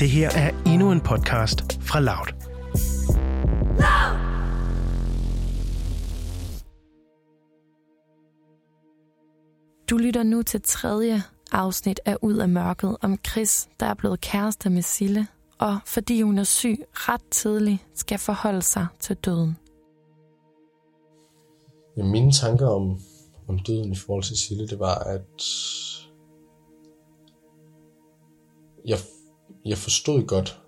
Det her er endnu en podcast fra Loud. Du lytter nu til tredje afsnit af Ud af mørket om Chris, der er blevet kæreste med Sille, og fordi hun er syg ret tidligt, skal forholde sig til døden. Ja, mine tanker om, om døden i forhold til Sille, det var, at jeg, jeg forstod godt,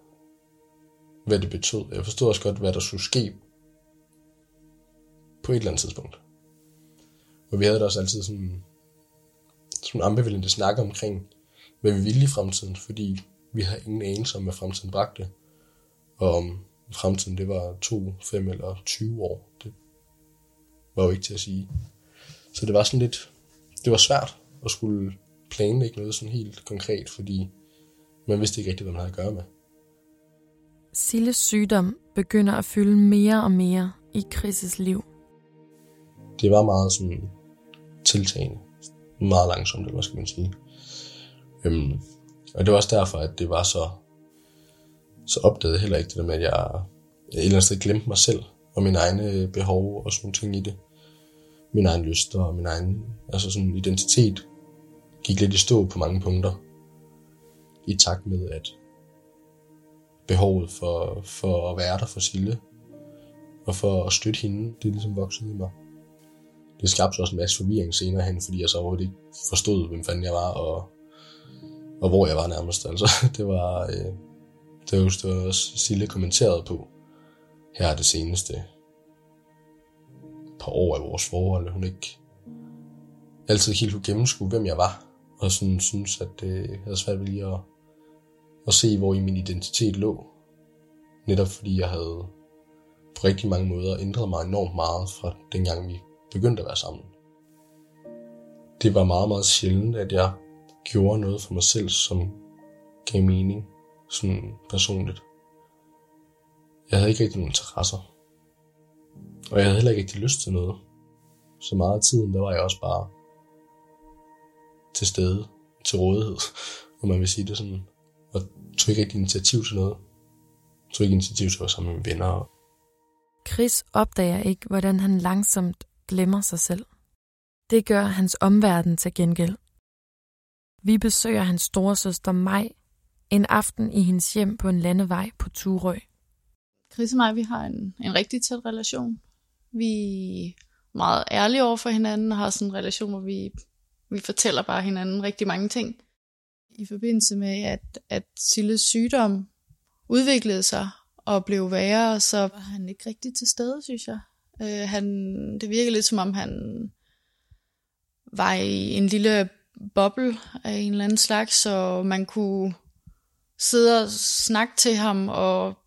hvad det betød. Jeg forstod også godt, hvad der skulle ske på et eller andet tidspunkt. Og vi havde da også altid sådan, sådan ambivalente snak omkring, hvad vi ville i fremtiden, fordi vi havde ingen anelse om, hvad fremtiden bragte. Og om fremtiden det var 2, 5 eller 20 år. Det var jo ikke til at sige. Så det var sådan lidt, det var svært at skulle planlægge noget sådan helt konkret, fordi man vidste ikke rigtigt, hvad man havde at gøre med. Silles sygdom begynder at fylde mere og mere i Chris' liv. Det var meget sådan tiltagende. Meget langsomt, eller hvad skal man sige. Øhm, og det var også derfor, at det var så, så opdagede jeg heller ikke det der med, at jeg, jeg et eller andet sted glemte mig selv, og mine egne behov og sådan nogle ting i det. Min egen lyst og min egen altså sådan identitet gik lidt i stå på mange punkter. I takt med, at behovet for, for at være der for Sille, og for at støtte hende, det er ligesom vokset i mig. Det skabte også en masse forvirring senere hen, fordi jeg så overhovedet ikke forstod, hvem fanden jeg var, og, og hvor jeg var nærmest. Altså, det var, øh, det var, det var også Sille kommenteret på her er det seneste par år af vores forhold. Hun ikke altid helt kunne gennemskue, hvem jeg var, og sådan synes, at øh, det havde svært ved lige at, og se, hvor i min identitet lå. Netop fordi jeg havde på rigtig mange måder ændret mig enormt meget fra dengang vi begyndte at være sammen. Det var meget, meget sjældent, at jeg gjorde noget for mig selv, som gav mening, sådan personligt. Jeg havde ikke rigtig nogen interesser. Og jeg havde heller ikke rigtig lyst til noget. Så meget af tiden, der var jeg også bare til stede, til rådighed, om man vil sige det sådan. Og tog ikke rigtig initiativ til noget. Tog ikke initiativ til at være sammen med venner. Chris opdager ikke, hvordan han langsomt glemmer sig selv. Det gør hans omverden til gengæld. Vi besøger hans storesøster Maj en aften i hendes hjem på en landevej på Turø. Chris og mig, vi har en, en rigtig tæt relation. Vi er meget ærlige over for hinanden og har sådan en relation, hvor vi, vi fortæller bare hinanden rigtig mange ting. I forbindelse med, at, at Silles sygdom udviklede sig og blev værre, så var han ikke rigtig til stede, synes jeg. Øh, han, det virker lidt som om, han var i en lille boble af en eller anden slags, så man kunne sidde og snakke til ham, og,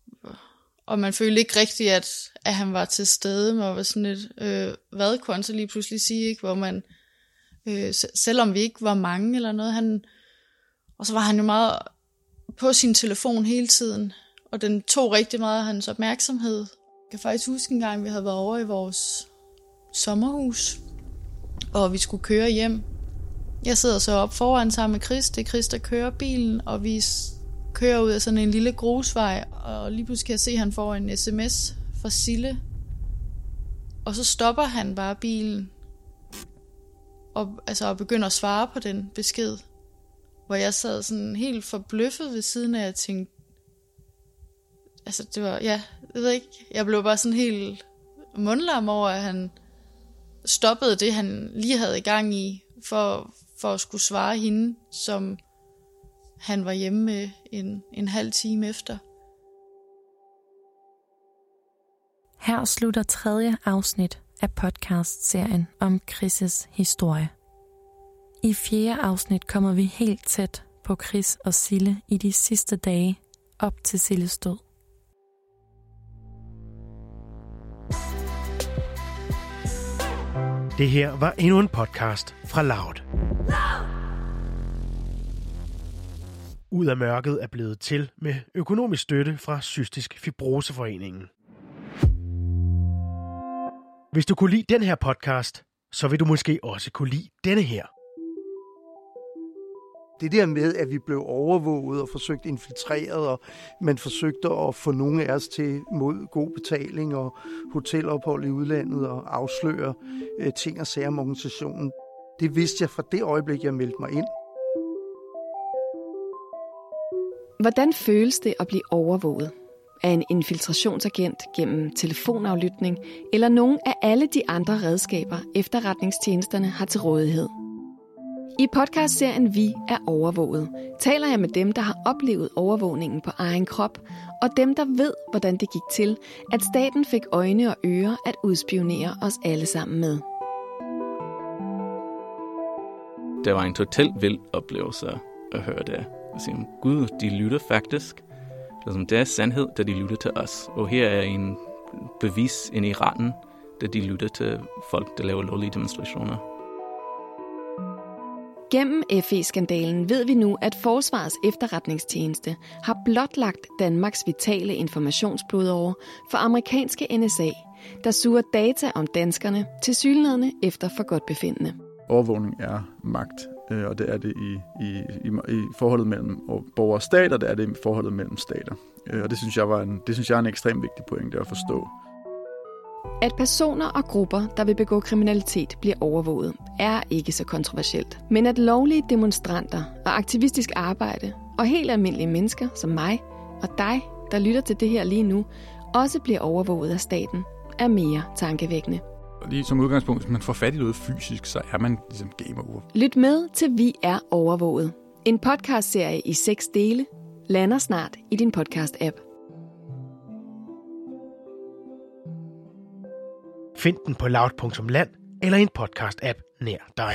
og man følte ikke rigtigt, at, at han var til stede. Man var sådan lidt, øh, hvad kunne han så lige pludselig sige, ikke? hvor man, øh, selvom vi ikke var mange eller noget, han, og så var han jo meget på sin telefon hele tiden, og den tog rigtig meget af hans opmærksomhed. Jeg kan faktisk huske en gang, vi havde været over i vores sommerhus, og vi skulle køre hjem. Jeg sidder så op foran sammen med Chris. Det er Chris, der kører bilen, og vi kører ud af sådan en lille grusvej, og lige pludselig kan jeg se, at han får en sms fra Sille. Og så stopper han bare bilen, og, altså, og begynder at svare på den besked. Hvor jeg sad sådan helt forbløffet ved siden af, og jeg tænkte, altså det var, ja, jeg ved ikke, jeg blev bare sådan helt mundlam over, at han stoppede det, han lige havde i gang i, for, for at skulle svare hende, som han var hjemme med en, en halv time efter. Her slutter tredje afsnit af podcast-serien om Chris' historie. I fjerde afsnit kommer vi helt tæt på Chris og Sille i de sidste dage op til Silles død. Det her var endnu en podcast fra Loud. Ud af mørket er blevet til med økonomisk støtte fra Cystisk Fibroseforeningen. Hvis du kunne lide den her podcast, så vil du måske også kunne lide denne her. Det der med, at vi blev overvåget og forsøgt infiltreret, og man forsøgte at få nogle af os til mod god betaling og hotelophold i udlandet og afsløre øh, ting og sager om organisationen. Det vidste jeg fra det øjeblik, jeg meldte mig ind. Hvordan føles det at blive overvåget? Af en infiltrationsagent gennem telefonaflytning eller nogen af alle de andre redskaber, efterretningstjenesterne har til rådighed? I podcastserien Vi er overvåget taler jeg med dem, der har oplevet overvågningen på egen krop, og dem, der ved, hvordan det gik til, at staten fik øjne og ører at udspionere os alle sammen med. Det var en totalt vild oplevelse at høre det. Jeg siger, gud, de lytter faktisk. Det er, det er sandhed, da de lytter til os. Og her er en bevis ind i retten, da de lytter til folk, der laver lovlige demonstrationer. Gennem FE-skandalen ved vi nu, at Forsvarets efterretningstjeneste har blotlagt Danmarks vitale informationsblodåre for amerikanske NSA, der suger data om danskerne til synlædende efter for godt befindende. Overvågning er magt, øh, og det er det i, i, i, i forholdet mellem borgere og stater, det er det i forholdet mellem stater. Øh, og det synes jeg, var en, det synes jeg er en ekstremt vigtig pointe at forstå. At personer og grupper, der vil begå kriminalitet, bliver overvåget, er ikke så kontroversielt. Men at lovlige demonstranter og aktivistisk arbejde og helt almindelige mennesker som mig og dig, der lytter til det her lige nu, også bliver overvåget af staten, er mere tankevækkende. Lige som udgangspunkt, hvis man får fat i noget fysisk, så er man ligesom game over. Lyt med til Vi er overvåget. En podcastserie i seks dele lander snart i din podcast-app. Find den på loud.land eller en podcast-app nær dig.